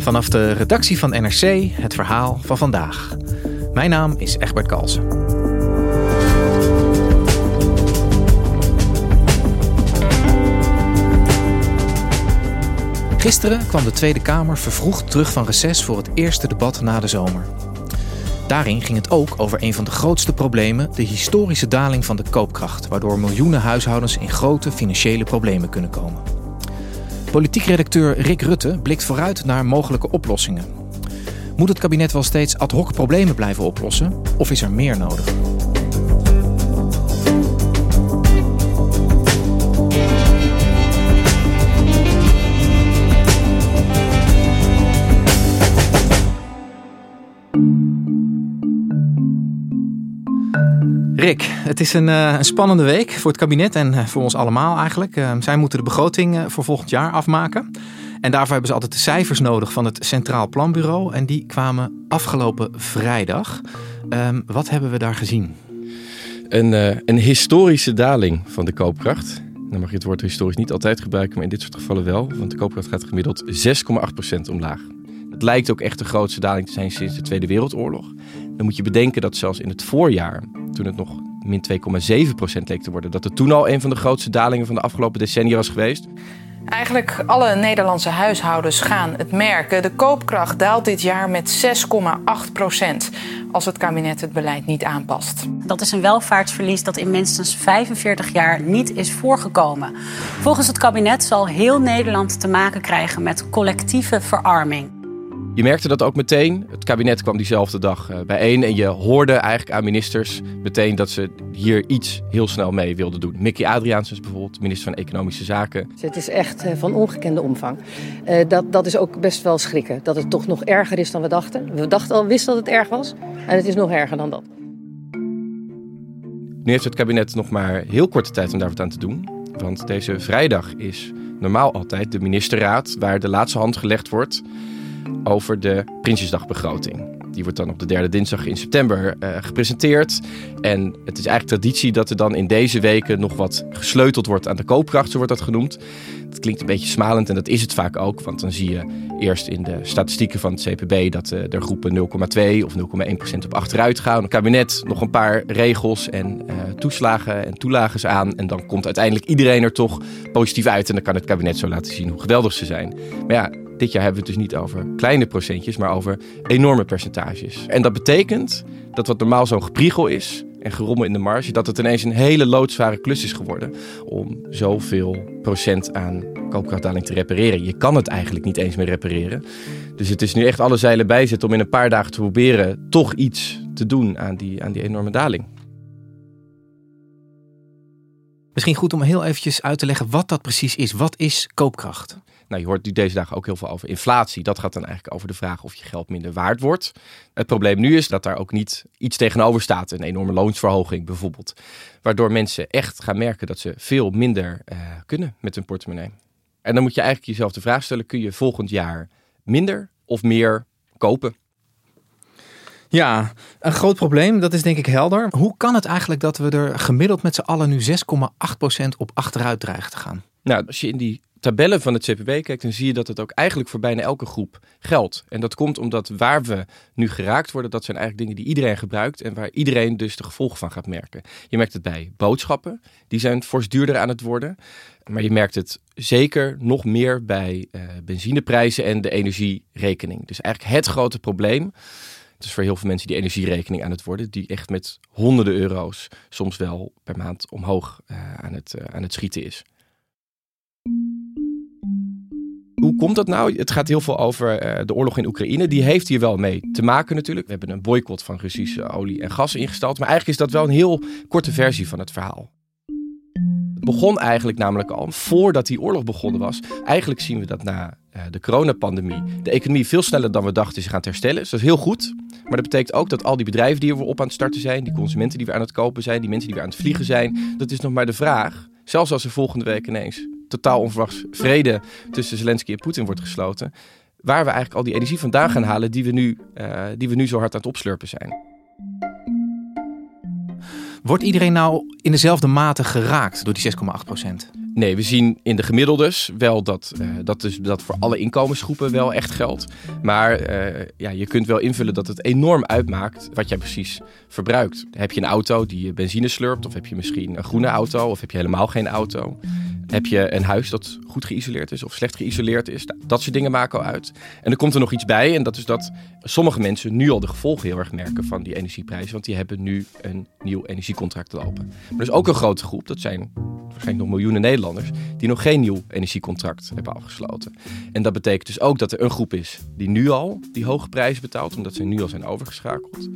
Vanaf de redactie van NRC het verhaal van vandaag. Mijn naam is Egbert Kalsen. Gisteren kwam de Tweede Kamer vervroegd terug van reces voor het eerste debat na de zomer. Daarin ging het ook over een van de grootste problemen, de historische daling van de koopkracht, waardoor miljoenen huishoudens in grote financiële problemen kunnen komen. Politiek redacteur Rick Rutte blikt vooruit naar mogelijke oplossingen. Moet het kabinet wel steeds ad hoc problemen blijven oplossen of is er meer nodig? Rick, het is een, uh, een, spannende week voor het kabinet en uh, voor ons allemaal eigenlijk. Uh, zij moeten de begroting voor volgend jaar afmaken. En daarvoor hebben ze altijd de cijfers nodig van het Centraal Planbureau. En die kwamen afgelopen vrijdag. Ehm, wat hebben we daar gezien? Een, een historische daling van de koopkracht. Dan mag je het woord historisch niet altijd gebruiken, maar in dit soort gevallen wel. Want de koopkracht gaat gemiddeld 6,8% omlaag. Het lijkt ook echt de grootste daling te zijn sinds de Tweede Wereldoorlog. Dan moet je bedenken dat zelfs in het voorjaar, toen het nog min 2,7% leek te worden, dat het toen al een van de grootste dalingen van de afgelopen decennia was geweest. Eigenlijk alle Nederlandse huishoudens gaan het merken. De koopkracht daalt dit jaar met 6,8 procent als het kabinet het beleid niet aanpast. Dat is een welvaartsverlies dat in minstens 45 jaar niet is voorgekomen. Volgens het kabinet zal heel Nederland te maken krijgen met collectieve verarming. Je merkte dat ook meteen. Het kabinet kwam diezelfde dag uh, bijeen. En je hoorde eigenlijk aan ministers meteen dat ze hier iets heel snel mee wilden doen. Mickey Adriaansens bijvoorbeeld, minister van Economische Zaken. Dus het is echt uh, van ongekende omvang. Uh, dat, dat is ook best wel schrikken. Dat het toch nog erger is dan we dachten. We dachten al, wisten dat het erg was. En het is nog erger dan dat. Nu heeft het kabinet nog maar heel korte tijd om daar wat aan te doen. Want deze vrijdag is normaal altijd de ministerraad waar de laatste hand gelegd wordt over de Prinsjesdagbegroting. Die wordt dan op de derde dinsdag in september uh, gepresenteerd. En het is eigenlijk traditie dat er dan in deze weken nog wat gesleuteld wordt aan de koopkracht, zo wordt dat genoemd. Dat klinkt een beetje smalend en dat is het vaak ook. Want dan zie je eerst in de statistieken van het CPB dat uh, er groepen 0,2 of 0,1% op achteruit gaan. Het kabinet nog een paar regels en uh, toeslagen en toelages aan. En dan komt uiteindelijk iedereen er toch positief uit. En dan kan het kabinet zo laten zien hoe geweldig ze zijn. Maar ja, dit jaar hebben we het dus niet over kleine procentjes, maar over enorme percentages. En dat betekent dat wat normaal zo'n gepriegel is en gerommel in de marge, dat het ineens een hele loodzware klus is geworden om zoveel procent aan koopkrachtdaling te repareren. Je kan het eigenlijk niet eens meer repareren. Dus het is nu echt alle zeilen bijzetten om in een paar dagen te proberen toch iets te doen aan die, aan die enorme daling. Misschien goed om heel eventjes uit te leggen wat dat precies is. Wat is koopkracht? Nou, je hoort deze dagen ook heel veel over inflatie. Dat gaat dan eigenlijk over de vraag of je geld minder waard wordt. Het probleem nu is dat daar ook niet iets tegenover staat. Een enorme loonsverhoging bijvoorbeeld. Waardoor mensen echt gaan merken dat ze veel minder uh, kunnen met hun portemonnee. En dan moet je eigenlijk jezelf de vraag stellen: kun je volgend jaar minder of meer kopen? Ja, een groot probleem, dat is denk ik helder. Hoe kan het eigenlijk dat we er gemiddeld met z'n allen nu 6,8% op achteruit dreigen te gaan? Nou, als je in die tabellen van het CPB kijkt, dan zie je dat het ook eigenlijk voor bijna elke groep geldt. En dat komt omdat waar we nu geraakt worden, dat zijn eigenlijk dingen die iedereen gebruikt en waar iedereen dus de gevolgen van gaat merken. Je merkt het bij boodschappen, die zijn fors duurder aan het worden. Maar je merkt het zeker nog meer bij uh, benzineprijzen en de energierekening. Dus eigenlijk het grote probleem Dus voor heel veel mensen die energierekening aan het worden, die echt met honderden euro's soms wel per maand omhoog uh, aan, het, uh, aan het schieten is. Hoe komt dat nou? Het gaat heel veel over uh, de oorlog in Oekraïne. Die heeft hier wel mee te maken natuurlijk. We hebben een boycott van Russische olie en gas ingesteld. Maar eigenlijk is dat wel een heel korte versie van het verhaal. Het begon eigenlijk namelijk al voordat die oorlog begonnen was. Eigenlijk zien we dat na de coronapandemie de economie veel sneller dan we dachten zich gaat herstellen. Dus dat is heel goed. Maar dat betekent ook dat al die bedrijven die weer op aan het starten zijn, die consumenten die weer aan het kopen zijn, die mensen die weer aan het vliegen zijn, dat is nog maar de vraag. Zelfs als er volgende week ineens totaal onverwachts vrede tussen Zelensky en Poetin wordt gesloten, waar we eigenlijk al die energie vandaan gaan halen die we nu, uh, die we nu zo hard aan het opslurpen zijn. Wordt iedereen nou in dezelfde mate geraakt door die 6,8 procent? Nee, we zien in de gemiddeldes wel dat, uh, dat, dus, dat voor alle inkomensgroepen wel echt geldt. Maar uh, ja, je kunt wel invullen dat het enorm uitmaakt wat jij precies verbruikt. Heb je een auto die benzine slurpt, of heb je misschien een groene auto, of heb je helemaal geen auto? Heb je een huis dat goed geïsoleerd is of slecht geïsoleerd is? Dat soort dingen maken al uit. En er komt er nog iets bij, en dat is dat sommige mensen nu al de gevolgen heel erg merken van die energieprijzen, want die hebben nu een nieuw energiecontract lopen. Maar er is ook een grote groep, dat zijn waarschijnlijk nog miljoenen Nederlanders, die nog geen nieuw energiecontract hebben afgesloten. En dat betekent dus ook dat er een groep is die nu al die hoge prijzen betaalt, omdat ze nu al zijn overgeschakeld.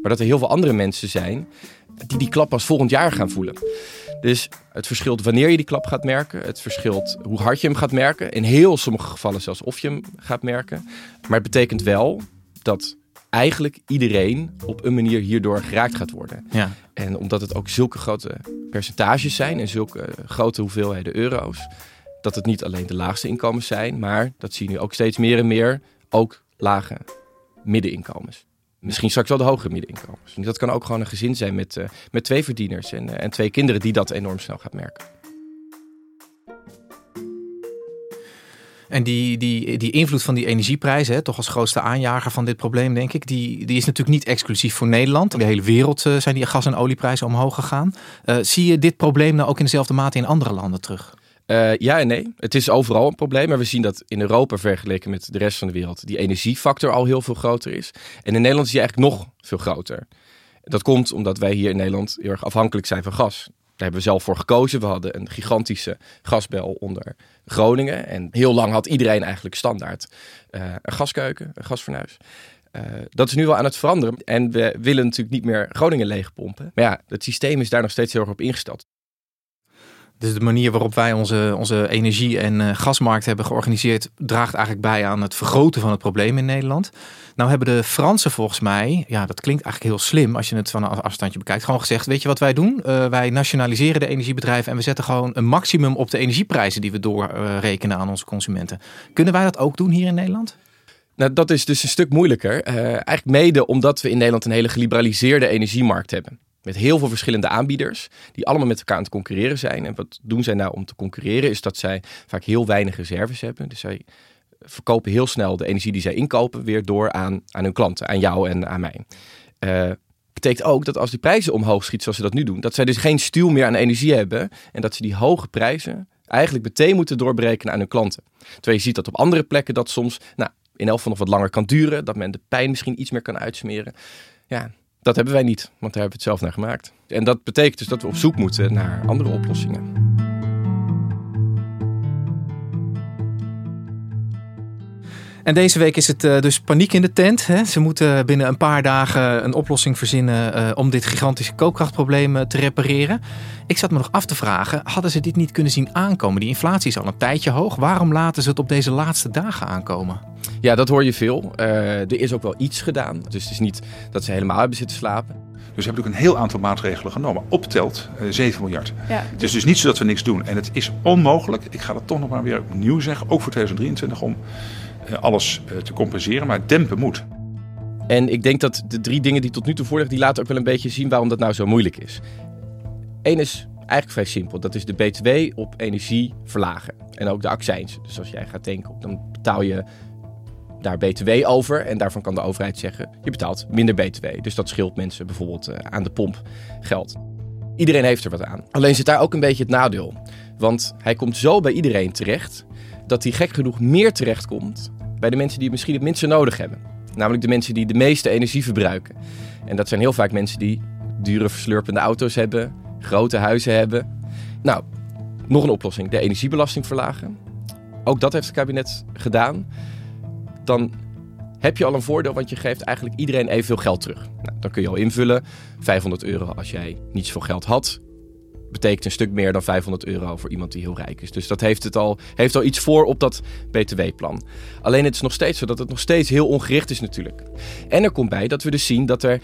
Maar dat er heel veel andere mensen zijn die die klap pas volgend jaar gaan voelen. Dus het verschilt wanneer je die klap gaat merken. Het verschilt hoe hard je hem gaat merken. In heel sommige gevallen zelfs of je hem gaat merken. Maar het betekent wel dat eigenlijk iedereen op een manier hierdoor geraakt gaat worden. Ja. En omdat het ook zulke grote percentages zijn en zulke grote hoeveelheden euro's, dat het niet alleen de laagste inkomens zijn, maar dat zie je nu ook steeds meer en meer, ook lage middeninkomens. Misschien straks wel de hogere middeninkomens. Dat kan ook gewoon een gezin zijn met, uh, met twee verdieners en, uh, en twee kinderen die dat enorm snel gaat merken. En die, die, die invloed van die energieprijzen, toch als grootste aanjager van dit probleem, denk ik, die, die is natuurlijk niet exclusief voor Nederland. In de hele wereld uh, zijn die gas- en olieprijzen omhoog gegaan. Uh, zie je dit probleem nou ook in dezelfde mate in andere landen terug? Uh, ja en nee. Het is overal een probleem. Maar we zien dat in Europa vergeleken met de rest van de wereld die energiefactor al heel veel groter is. En in Nederland is die eigenlijk nog veel groter. Dat komt omdat wij hier in Nederland heel erg afhankelijk zijn van gas. Hebben we zelf voor gekozen. We hadden een gigantische gasbel onder Groningen. En heel lang had iedereen eigenlijk standaard uh, een gaskeuken, een gasfornuis. Uh, dat is nu wel aan het veranderen. En we willen natuurlijk niet meer Groningen leegpompen. Maar ja, het systeem is daar nog steeds heel erg op ingesteld. Dus de manier waarop wij onze, onze energie- en uh, gasmarkt hebben georganiseerd, draagt eigenlijk bij aan het vergroten van het probleem in Nederland. Nou hebben de Fransen volgens mij, ja, dat klinkt eigenlijk heel slim als je het van een afstandje bekijkt, gewoon gezegd: Weet je wat wij doen? Uh, wij nationaliseren de energiebedrijven en we zetten gewoon een maximum op de energieprijzen die we doorrekenen aan onze consumenten. Kunnen wij dat ook doen hier in Nederland? Nou, dat is dus een stuk moeilijker. Uh, eigenlijk mede omdat we in Nederland een hele geliberaliseerde energiemarkt hebben. Met heel veel verschillende aanbieders, die allemaal met elkaar aan het concurreren zijn. En wat doen zij nou om te concurreren? Is dat zij vaak heel weinig reserves hebben. Dus zij verkopen heel snel de energie die zij inkopen weer door aan, aan hun klanten, aan jou en aan mij. Uh, betekent ook dat als die prijzen omhoog schieten zoals ze dat nu doen, dat zij dus geen stuw meer aan energie hebben en dat ze die hoge prijzen eigenlijk meteen moeten doorberekenen aan hun klanten. Terwijl je ziet dat op andere plekken dat soms nou, in elk geval nog wat langer kan duren, dat men de pijn misschien iets meer kan uitsmeren. Ja, dat hebben wij niet, want daar hebben we het zelf naar gemaakt. En dat betekent dus dat we op zoek moeten naar andere oplossingen. En deze week is het uh, dus paniek in de tent. Hè? Ze moeten binnen een paar dagen een oplossing verzinnen uh, om dit gigantische koopkrachtprobleem uh, te repareren. Ik zat me nog af te vragen, hadden ze dit niet kunnen zien aankomen? Die inflatie is al een tijdje hoog. Waarom laten ze het op deze laatste dagen aankomen? Ja, dat hoor je veel. er is ook wel iets gedaan. Dus het is niet dat ze helemaal hebben zitten slapen. Dus we hebben ook een heel aantal maatregelen genomen. Optelt uh, 7 miljard. Ja. Het is dus niet zo dat we niks doen. En het is onmogelijk, ik ga dat toch nog maar weer opnieuw zeggen, ook voor 2023, om alles te compenseren, maar dempen moet. En ik denk dat de drie dingen die tot nu toe voorliggen, die laten ook wel een beetje zien waarom dat nou zo moeilijk is. Eén is eigenlijk vrij simpel. Dat is de BTW op energie verlagen. En ook de accijns. Dus als jij gaat tanken, dan betaal je daar BTW over. En daarvan kan de overheid zeggen, je betaalt minder BTW. Dus dat scheelt mensen bijvoorbeeld uh, aan de pomp geld. Iedereen heeft er wat aan. Alleen zit daar ook een beetje het nadeel. Want hij komt zo bij iedereen terecht dat hij gek genoeg meer terechtkomt bij de mensen die het misschien het minste nodig hebben. Namelijk de mensen die de meeste energie verbruiken. En dat zijn heel vaak mensen die dure verslurpende auto's hebben, grote huizen hebben. Nou, nog een oplossing: de energiebelasting verlagen. Ook dat heeft het kabinet gedaan. Dan heb je al een voordeel, want je geeft eigenlijk iedereen evenveel geld terug. Nou, dan kun je al invullen. 500 euro als jij niet zoveel geld had, betekent een stuk meer dan 500 euro voor iemand die heel rijk is. Dus dat heeft, het al, heeft al iets voor op dat BTW-plan. Alleen het is nog steeds zo dat het nog steeds heel ongericht is natuurlijk. En er komt bij dat we dus zien dat er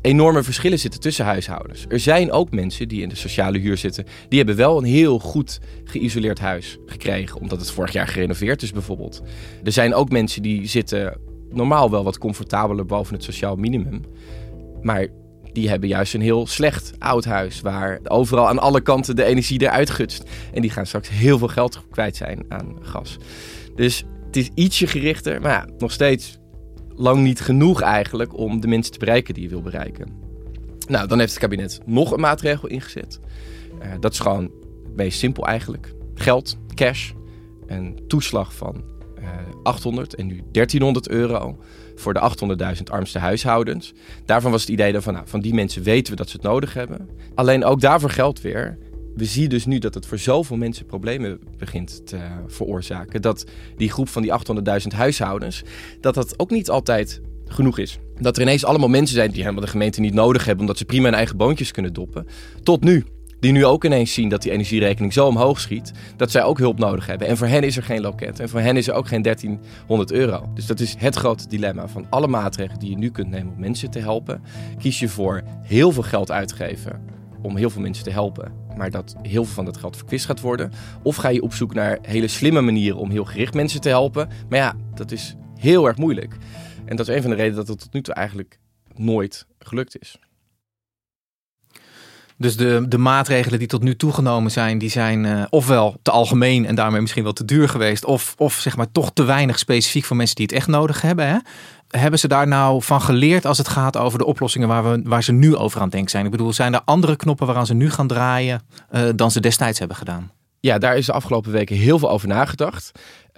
enorme verschillen zitten tussen huishoudens. Er zijn ook mensen die in de sociale huur zitten, die hebben wel een heel goed geïsoleerd huis gekregen, omdat het vorig jaar gerenoveerd is bijvoorbeeld. Er zijn ook mensen die zitten normaal wel wat comfortabeler boven het sociaal minimum. Maar die hebben juist een heel slecht oud huis. Waar overal aan alle kanten de energie eruit gutst. En die gaan straks heel veel geld kwijt zijn aan gas. Dus het is ietsje gerichter. Maar ja, nog steeds lang niet genoeg eigenlijk om de mensen te bereiken die je wil bereiken. Nou, dan heeft het kabinet nog een maatregel ingezet. Uh, dat is gewoon het meest simpel eigenlijk. Geld, cash. Een toeslag van 800 en nu 1300 euro voor de 800.000 armste huishoudens. Daarvan was het idee van, nou, van die mensen weten we dat ze het nodig hebben. Alleen ook daarvoor geldt weer. We zien dus nu dat het voor zoveel mensen problemen begint te veroorzaken. Dat die groep van die 800.000 huishoudens, dat dat ook niet altijd genoeg is. Dat er ineens allemaal mensen zijn die helemaal de gemeente niet nodig hebben, omdat ze prima hun eigen boontjes kunnen doppen. Tot nu die nu ook ineens zien dat die energierekening zo omhoog schiet, dat zij ook hulp nodig hebben. En voor hen is er geen loket en voor hen is er ook geen 1300 euro. Dus dat is het grote dilemma van alle maatregelen die je nu kunt nemen om mensen te helpen. Kies je voor heel veel geld uitgeven om heel veel mensen te helpen, maar dat heel veel van dat geld verkwist gaat worden. Of ga je op zoek naar hele slimme manieren om heel gericht mensen te helpen. Maar ja, dat is heel erg moeilijk. En dat is een van de redenen dat het tot nu toe eigenlijk nooit gelukt is. Dus de, de maatregelen die tot nu toe genomen zijn, die zijn uh, ofwel te algemeen en daarmee misschien wel te duur geweest, of, of zeg maar toch te weinig specifiek voor mensen die het echt nodig hebben. Hè? Hebben ze daar nou van geleerd als het gaat over de oplossingen waar, we, waar ze nu over aan denken zijn? Ik bedoel, zijn er andere knoppen waaraan ze nu gaan draaien uh, dan ze destijds hebben gedaan? Ja, daar is de afgelopen weken heel veel over nagedacht.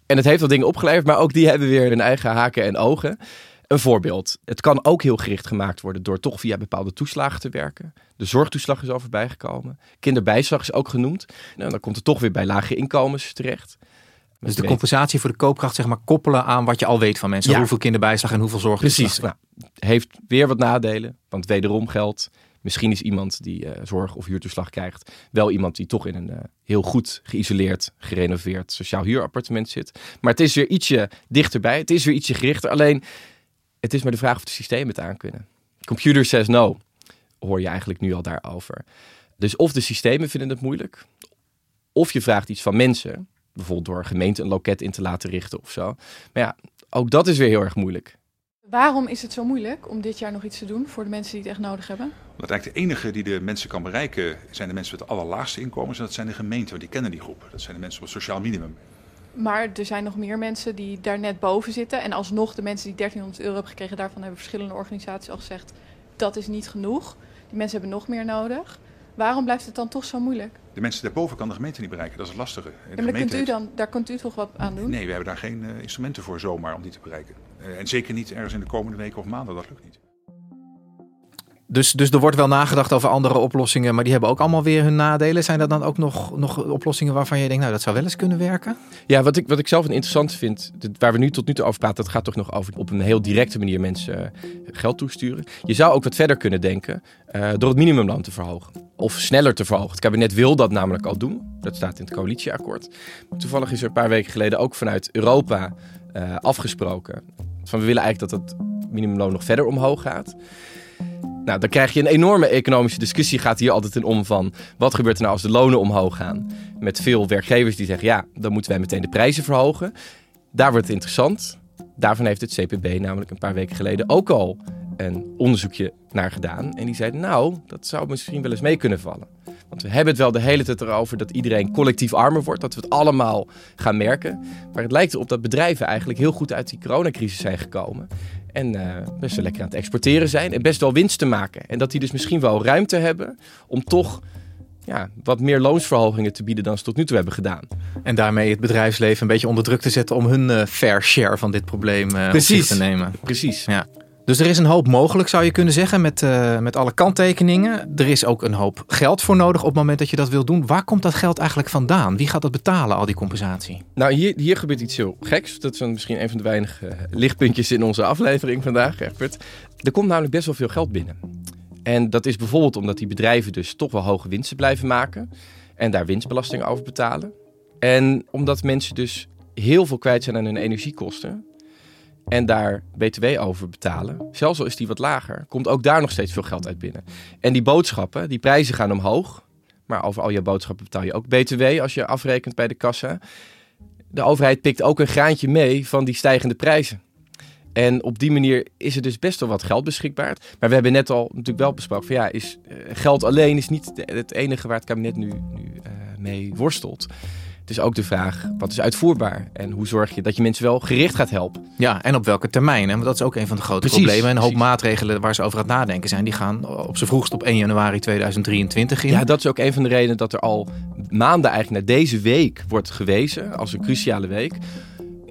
En het heeft wel dingen opgeleverd, maar ook die hebben weer hun eigen haken en ogen. Een voorbeeld. Het kan ook heel gericht gemaakt worden door toch via bepaalde toeslagen te werken. De zorgtoeslag is al voorbij gekomen. Kinderbijslag is ook genoemd. Nou, dan komt het toch weer bij lage inkomens terecht. Dus de compensatie voor de koopkracht zeg maar koppelen aan wat je al weet van mensen. Hoeveel kinderbijslag en hoeveel zorgtoeslag. Precies. Nou, heeft weer wat nadelen. Want wederom geldt, misschien is iemand die uh, zorg- of huurtoeslag krijgt... wel iemand die toch in een uh, heel goed geïsoleerd, gerenoveerd sociaal huurappartement zit. Maar het is weer ietsje dichterbij. Het is weer ietsje gerichter. Alleen het is maar de vraag of de systemen het aan kunnen. Computer says no, hoor je eigenlijk nu al daarover. Dus of de systemen vinden het moeilijk, of je vraagt iets van mensen, bijvoorbeeld door gemeente een loket in te laten richten of zo. Maar ja, ook dat is weer heel erg moeilijk. Waarom is het zo moeilijk om dit jaar nog iets te doen voor de mensen die het echt nodig hebben? Omdat eigenlijk de enige die de mensen kan bereiken zijn de mensen met het allerlaagste inkomens. En dat zijn de gemeenten, want die kennen die groep. Dat zijn de mensen op het sociaal minimum. Maar er zijn nog meer mensen die daar net boven zitten. En alsnog de mensen die 1300 euro hebben gekregen, daarvan hebben verschillende organisaties al gezegd dat is niet genoeg. Die mensen hebben nog meer nodig. Waarom blijft het dan toch zo moeilijk? De mensen daarboven kan de gemeente niet bereiken, dat is het lastige. Ja, maar kunt u dan, daar kunt u toch wat aan doen? Nee, we hebben daar geen uh, instrumenten voor zomaar om die te bereiken. Uh, en zeker niet ergens in de komende weken of maanden, dat lukt niet. Dus, dus er wordt wel nagedacht over andere oplossingen, maar die hebben ook allemaal weer hun nadelen. Zijn dat dan ook nog, nog oplossingen waarvan je denkt, nou dat zou wel eens kunnen werken? Ja, wat ik, wat ik zelf interessant vind, waar we nu tot nu toe over praten, dat gaat toch nog over op een heel directe manier mensen uh, geld toesturen. Je zou ook wat verder kunnen denken uh, door het minimumloon te verhogen. Of sneller te verhogen. Het kabinet wil dat namelijk al doen. Dat staat in het coalitieakkoord. Toevallig is er een paar weken geleden ook vanuit Europa uh, afgesproken. Van we willen eigenlijk dat het minimumloon nog verder omhoog gaat. Nou, dan krijg je een enorme economische discussie. Gaat hier altijd in om van wat gebeurt er nou als de lonen omhoog gaan? Met veel werkgevers die zeggen ja, dan moeten wij meteen de prijzen verhogen. Daar wordt het interessant. Daarvan heeft het CPB namelijk een paar weken geleden ook al een onderzoekje naar gedaan. En die zeiden nou, dat zou misschien wel eens mee kunnen vallen. Want we hebben het wel de hele tijd erover dat iedereen collectief armer wordt. Dat we het allemaal gaan merken. Maar het lijkt erop dat bedrijven eigenlijk heel goed uit die coronacrisis zijn gekomen. En uh, best wel lekker aan het exporteren zijn. En best wel winst te maken. En dat die dus misschien wel ruimte hebben om toch ja, wat meer loonsverhogingen te bieden dan ze tot nu toe hebben gedaan. En daarmee het bedrijfsleven een beetje onder druk te zetten om hun uh, fair share van dit probleem uh, Precies. te nemen. Precies. Ja. Dus er is een hoop mogelijk, zou je kunnen zeggen, met, uh, met alle kanttekeningen. Er is ook een hoop geld voor nodig op het moment dat je dat wil doen. Waar komt dat geld eigenlijk vandaan? Wie gaat dat betalen, al die compensatie? Nou, hier, hier gebeurt iets heel geks. Dat is misschien een van de weinige lichtpuntjes in onze aflevering vandaag, Egbert. Er komt namelijk best wel veel geld binnen. En dat is bijvoorbeeld omdat die bedrijven dus toch wel hoge winsten blijven maken. En daar winstbelasting over betalen. En omdat mensen dus heel veel kwijt zijn aan hun energiekosten. En daar BTW over betalen. Zelfs al is die wat lager, komt ook daar nog steeds veel geld uit binnen. En die boodschappen, die prijzen gaan omhoog. Maar over al je boodschappen betaal je ook BTW als je afrekent bij de kassa. De overheid pikt ook een graantje mee van die stijgende prijzen. En op die manier is er dus best wel wat geld beschikbaar. Maar we hebben net al natuurlijk wel besproken van ja, is, uh, geld alleen is niet het enige waar het kabinet nu, nu uh, mee worstelt. Het is ook de vraag, wat is uitvoerbaar? En hoe zorg je dat je mensen wel gericht gaat helpen? Ja, en op welke termijn? Want dat is ook een van de grote problemen. En een hoop maatregelen waar ze over aan het nadenken zijn... die gaan op z'n vroegst op 1 januari 2023 in. Ja, dat is ook een van de redenen dat er al maanden eigenlijk naar deze week wordt gewezen... als een cruciale week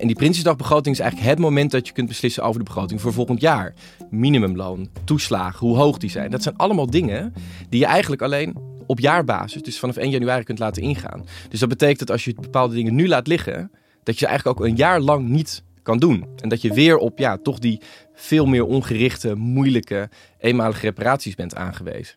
en die Prinsjesdagbegroting is eigenlijk het moment dat je kunt beslissen over de begroting voor volgend jaar. Minimumloon, toeslagen, hoe hoog die zijn. Dat zijn allemaal dingen die je eigenlijk alleen op jaarbasis, dus vanaf 1 januari, kunt laten ingaan. Dus dat betekent dat als je bepaalde dingen nu laat liggen, dat je ze eigenlijk ook een jaar lang niet kan doen. En dat je weer op ja, toch die veel meer ongerichte, moeilijke, eenmalige reparaties bent aangewezen.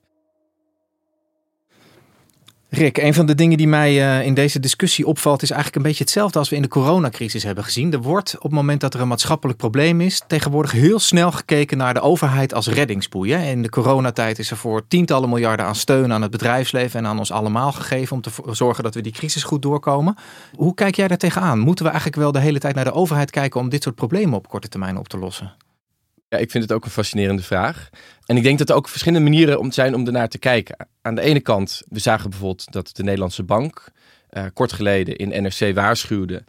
Rick, een van de dingen die mij uh, in deze discussie opvalt, is eigenlijk een beetje hetzelfde als we in de coronacrisis hebben gezien. Er wordt op het moment dat er een maatschappelijk probleem is, tegenwoordig heel snel gekeken naar de overheid als reddingsboei. In de coronatijd is er voor tientallen miljarden aan steun aan het bedrijfsleven en aan ons allemaal gegeven om te zorgen dat we die crisis goed doorkomen. Hoe kijk jij daar tegenaan? Moeten we eigenlijk wel de hele tijd naar de overheid kijken om dit soort problemen op korte termijn op te lossen? Ja, ik vind het ook een fascinerende vraag. En ik denk dat er ook verschillende manieren om zijn om ernaar te kijken. Aan de ene kant, we zagen bijvoorbeeld dat de Nederlandse bank uh, kort geleden in NRC waarschuwde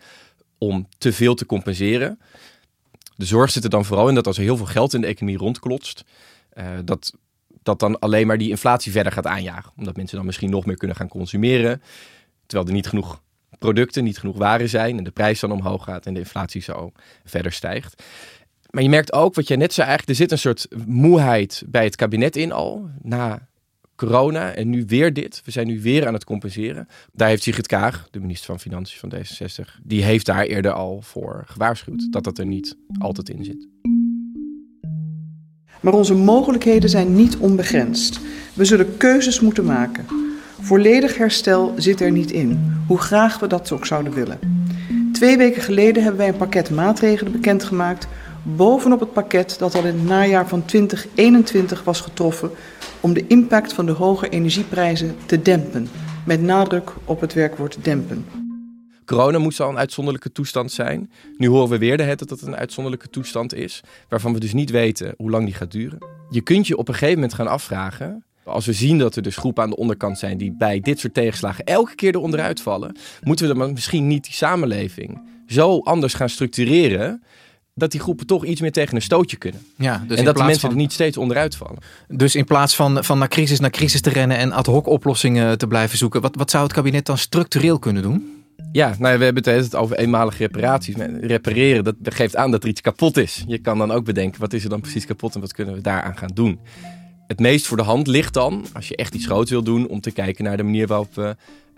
om te veel te compenseren. De zorg zit er dan vooral in dat als er heel veel geld in de economie rondklotst, uh, dat dat dan alleen maar die inflatie verder gaat aanjagen. Omdat mensen dan misschien nog meer kunnen gaan consumeren, terwijl er niet genoeg producten, niet genoeg waren zijn en de prijs dan omhoog gaat en de inflatie zo verder stijgt. Maar je merkt ook, wat jij net zei, eigenlijk, er zit een soort moeheid bij het kabinet in al. Na corona en nu weer dit. We zijn nu weer aan het compenseren. Daar heeft Sigrid Kaag, de minister van Financiën van D66, die heeft daar eerder al voor gewaarschuwd. Dat dat er niet altijd in zit. Maar onze mogelijkheden zijn niet onbegrensd. We zullen keuzes moeten maken. Volledig herstel zit er niet in, hoe graag we dat ook zouden willen. Twee weken geleden hebben wij een pakket maatregelen bekendgemaakt bovenop het pakket dat al in het najaar van 2021 was getroffen om de impact van de hoge energieprijzen te dempen. Met nadruk op het werkwoord dempen. Corona moest al een uitzonderlijke toestand zijn. Nu horen we weer de het dat het een uitzonderlijke toestand is, waarvan we dus niet weten hoe lang die gaat duren. Je kunt je op een gegeven moment gaan afvragen, als we zien dat er dus groepen aan de onderkant zijn die bij dit soort tegenslagen elke keer eronder uitvallen, moeten we dan misschien niet die samenleving zo anders gaan structureren dat die groepen toch iets meer tegen een stootje kunnen. Ja, dus en dat de mensen er niet steeds onderuit vallen. Dus in plaats van, van naar crisis naar crisis te rennen en ad hoc oplossingen te blijven zoeken, wat, wat zou het kabinet dan structureel kunnen doen? Ja, nou ja, we hebben het het over eenmalige reparaties. Repareren, dat geeft aan dat er iets kapot is. Je kan dan ook bedenken, wat is er dan precies kapot en wat kunnen we daaraan gaan doen? Het meest voor de hand ligt dan, als je echt iets groots wil doen, om te kijken naar de manier waarop we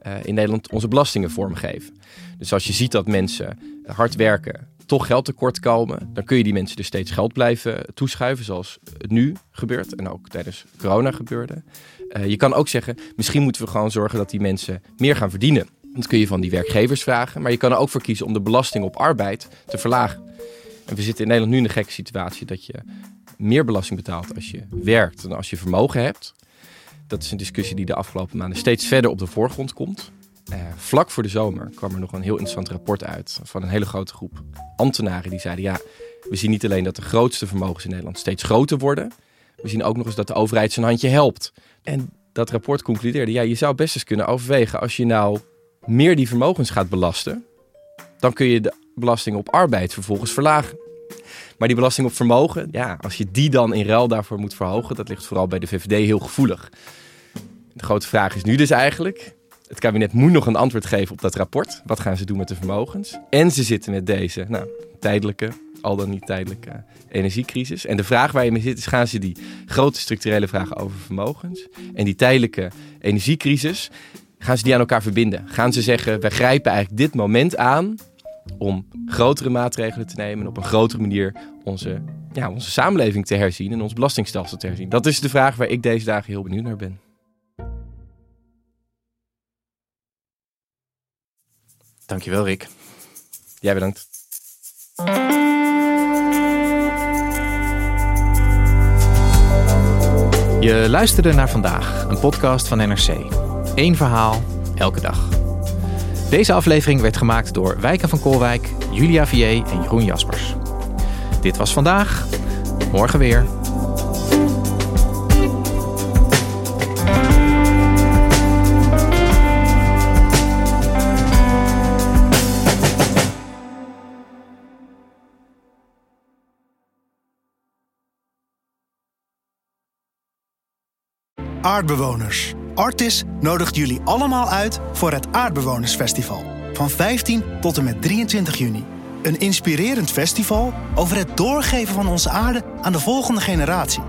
uh, in Nederland onze belastingen vormgeven. Dus als je ziet dat mensen hard werken, toch geld tekort komen, dan kun je die mensen dus steeds geld blijven toeschuiven, zoals het nu gebeurt en ook tijdens corona gebeurde. Uh, je kan ook zeggen, misschien moeten we gewoon zorgen dat die mensen meer gaan verdienen. Dat kun je van die werkgevers vragen, maar je kan er ook voor kiezen om de belasting op arbeid te verlagen. En we zitten in Nederland nu in de gekke situatie dat je meer belasting betaalt als je werkt dan als je vermogen hebt. Dat is een discussie die de afgelopen maanden steeds verder op de voorgrond komt. Uh, vlak voor de zomer kwam er nog een heel interessant rapport uit van een hele grote groep ambtenaren die zeiden: ja, we zien niet alleen dat de grootste vermogens in Nederland steeds groter worden, we zien ook nog eens dat de overheid zijn handje helpt. En dat rapport concludeerde: ja, je zou best eens kunnen overwegen als je nou meer die vermogens gaat belasten, dan kun je de belasting op arbeid vervolgens verlagen. Maar die belasting op vermogen, ja, als je die dan in ruil daarvoor moet verhogen, dat ligt vooral bij de VVD heel gevoelig. De grote vraag is nu dus eigenlijk: het kabinet moet nog een antwoord geven op dat rapport. Wat gaan ze doen met de vermogens? En ze zitten met deze nou, tijdelijke, al dan niet tijdelijke energiecrisis. En de vraag waar je mee zit is: gaan ze die grote structurele vragen over vermogens en die tijdelijke energiecrisis, gaan ze die aan elkaar verbinden? Gaan ze zeggen: wij grijpen eigenlijk dit moment aan om grotere maatregelen te nemen en op een grotere manier onze, ja, onze samenleving te herzien en ons belastingstelsel te herzien? Dat is de vraag waar ik deze dagen heel benieuwd naar ben. Dankjewel, Rick. Jij bedankt. Je luisterde naar vandaag, een podcast van NRC. Eén verhaal, elke dag. Deze aflevering werd gemaakt door Wijken van Kolwijk, Julia Vier en Jeroen Jaspers. Dit was vandaag. Morgen weer. Aardbewoners. Artis nodigt jullie allemaal uit voor het Aardbewonersfestival. Van 15 tot en met 23 juni. Een inspirerend festival over het doorgeven van onze aarde aan de volgende generatie.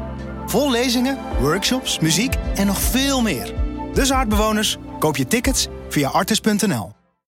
Vol lezingen, workshops, muziek en nog veel meer. Dus aardbewoners, koop je tickets via artis.nl.